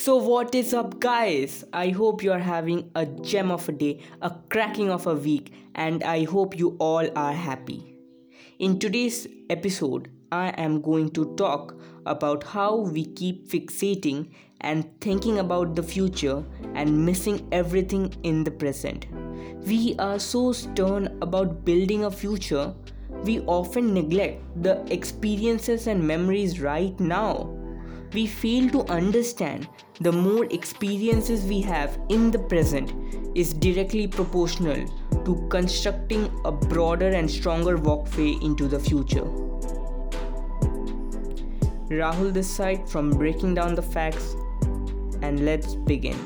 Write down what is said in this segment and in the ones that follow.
So, what is up, guys? I hope you are having a gem of a day, a cracking of a week, and I hope you all are happy. In today's episode, I am going to talk about how we keep fixating and thinking about the future and missing everything in the present. We are so stern about building a future, we often neglect the experiences and memories right now we fail to understand the more experiences we have in the present is directly proportional to constructing a broader and stronger walkway into the future. Rahul this side from breaking down the facts and let's begin.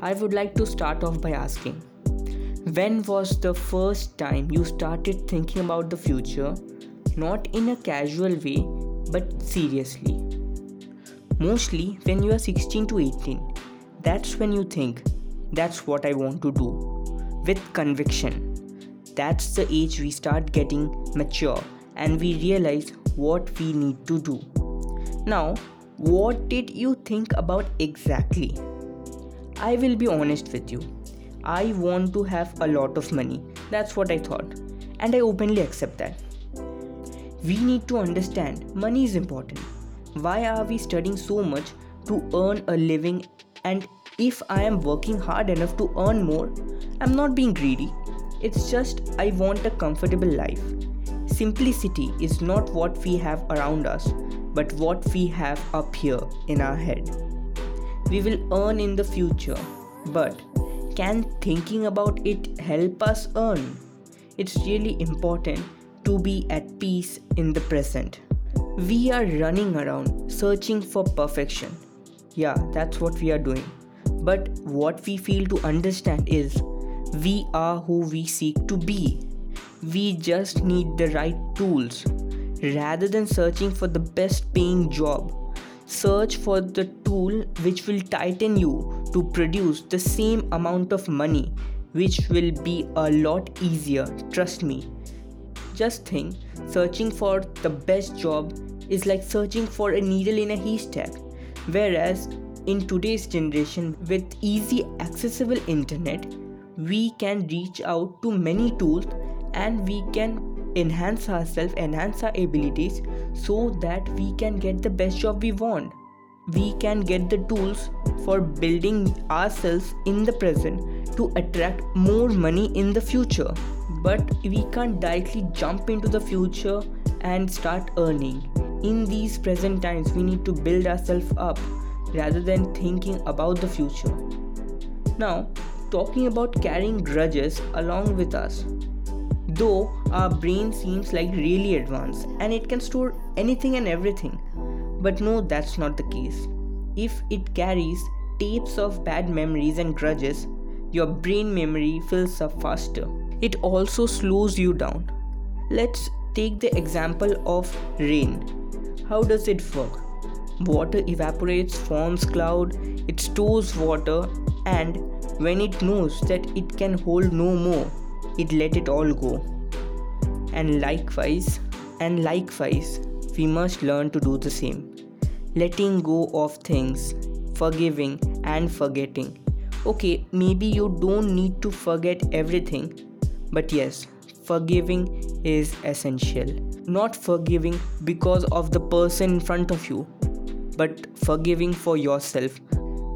I would like to start off by asking when was the first time you started thinking about the future not in a casual way but seriously. Mostly when you are 16 to 18, that's when you think, that's what I want to do, with conviction. That's the age we start getting mature and we realize what we need to do. Now, what did you think about exactly? I will be honest with you. I want to have a lot of money. That's what I thought. And I openly accept that. We need to understand money is important. Why are we studying so much to earn a living? And if I am working hard enough to earn more, I'm not being greedy. It's just I want a comfortable life. Simplicity is not what we have around us, but what we have up here in our head. We will earn in the future, but can thinking about it help us earn? It's really important to be at peace in the present. We are running around searching for perfection. Yeah, that's what we are doing. But what we fail to understand is we are who we seek to be. We just need the right tools. Rather than searching for the best paying job, search for the tool which will tighten you to produce the same amount of money, which will be a lot easier, trust me. Just think, searching for the best job is like searching for a needle in a haystack. Whereas in today's generation, with easy accessible internet, we can reach out to many tools and we can enhance ourselves, enhance our abilities so that we can get the best job we want. We can get the tools for building ourselves in the present to attract more money in the future but we can't directly jump into the future and start earning. In these present times, we need to build ourselves up rather than thinking about the future. Now, talking about carrying grudges along with us. Though our brain seems like really advanced and it can store anything and everything, but no, that's not the case. If it carries tapes of bad memories and grudges, your brain memory fills up faster it also slows you down. Let's take the example of rain. How does it work? Water evaporates, forms cloud, it stores water, and when it knows that it can hold no more, it let it all go. And likewise, and likewise, we must learn to do the same. Letting go of things, forgiving and forgetting. Okay, maybe you don't need to forget everything, but yes, forgiving is essential. Not forgiving because of the person in front of you, but forgiving for yourself.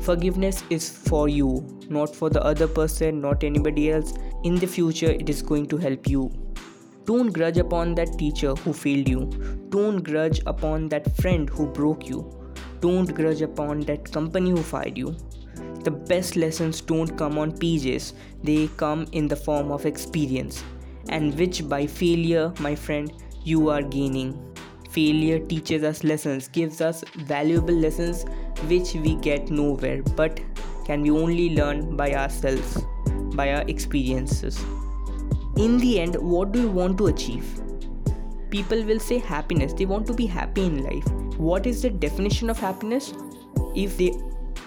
Forgiveness is for you, not for the other person, not anybody else. In the future, it is going to help you. Don't grudge upon that teacher who failed you. Don't grudge upon that friend who broke you. Don't grudge upon that company who fired you. The best lessons don't come on pages, they come in the form of experience, and which by failure, my friend, you are gaining. Failure teaches us lessons, gives us valuable lessons which we get nowhere, but can we only learn by ourselves, by our experiences. In the end, what do you want to achieve? People will say happiness, they want to be happy in life. What is the definition of happiness? If they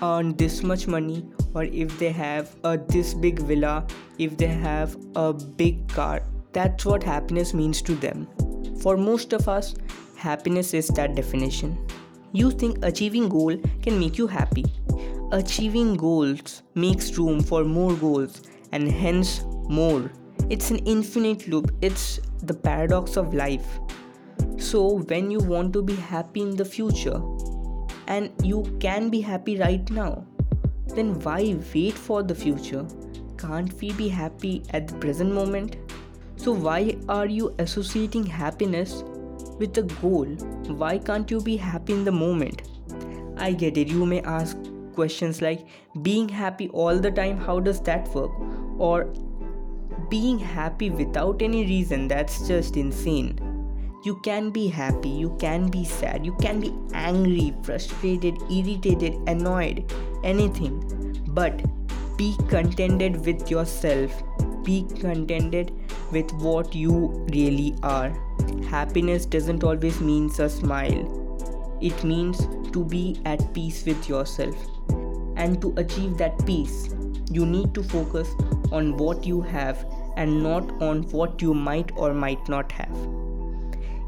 earn this much money or if they have a this big villa if they have a big car that's what happiness means to them for most of us happiness is that definition. You think achieving goal can make you happy. Achieving goals makes room for more goals and hence more. It's an infinite loop. It's the paradox of life. So when you want to be happy in the future and you can be happy right now, then why wait for the future? Can't we be happy at the present moment? So, why are you associating happiness with a goal? Why can't you be happy in the moment? I get it, you may ask questions like being happy all the time, how does that work? Or being happy without any reason, that's just insane. You can be happy, you can be sad, you can be angry, frustrated, irritated, annoyed, anything. But be contented with yourself, be contented with what you really are. Happiness doesn't always mean a smile, it means to be at peace with yourself. And to achieve that peace, you need to focus on what you have and not on what you might or might not have.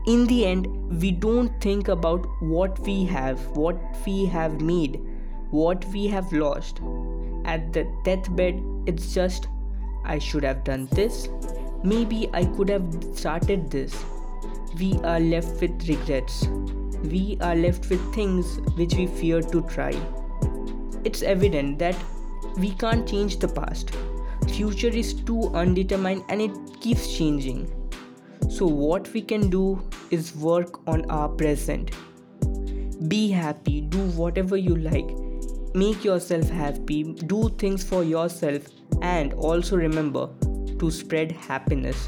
In the end, we don't think about what we have, what we have made, what we have lost. At the deathbed, it's just, I should have done this, Maybe I could have started this. We are left with regrets. We are left with things which we fear to try. It's evident that we can't change the past. Future is too undetermined and it keeps changing. So, what we can do is work on our present. Be happy, do whatever you like, make yourself happy, do things for yourself, and also remember to spread happiness.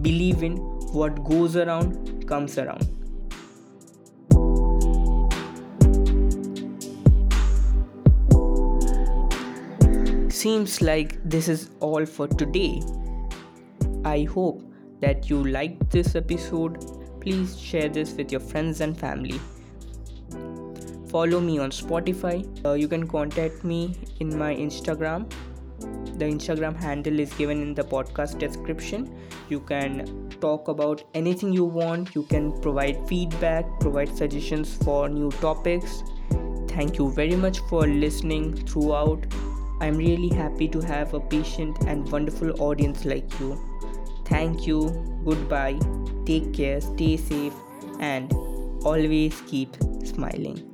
Believe in what goes around comes around. Seems like this is all for today. I hope that you liked this episode. Please share this with your friends and family. Follow me on Spotify. Uh, you can contact me in my Instagram the instagram handle is given in the podcast description you can talk about anything you want you can provide feedback provide suggestions for new topics thank you very much for listening throughout i'm really happy to have a patient and wonderful audience like you thank you. Goodbye. Take care. Stay safe. And always keep smiling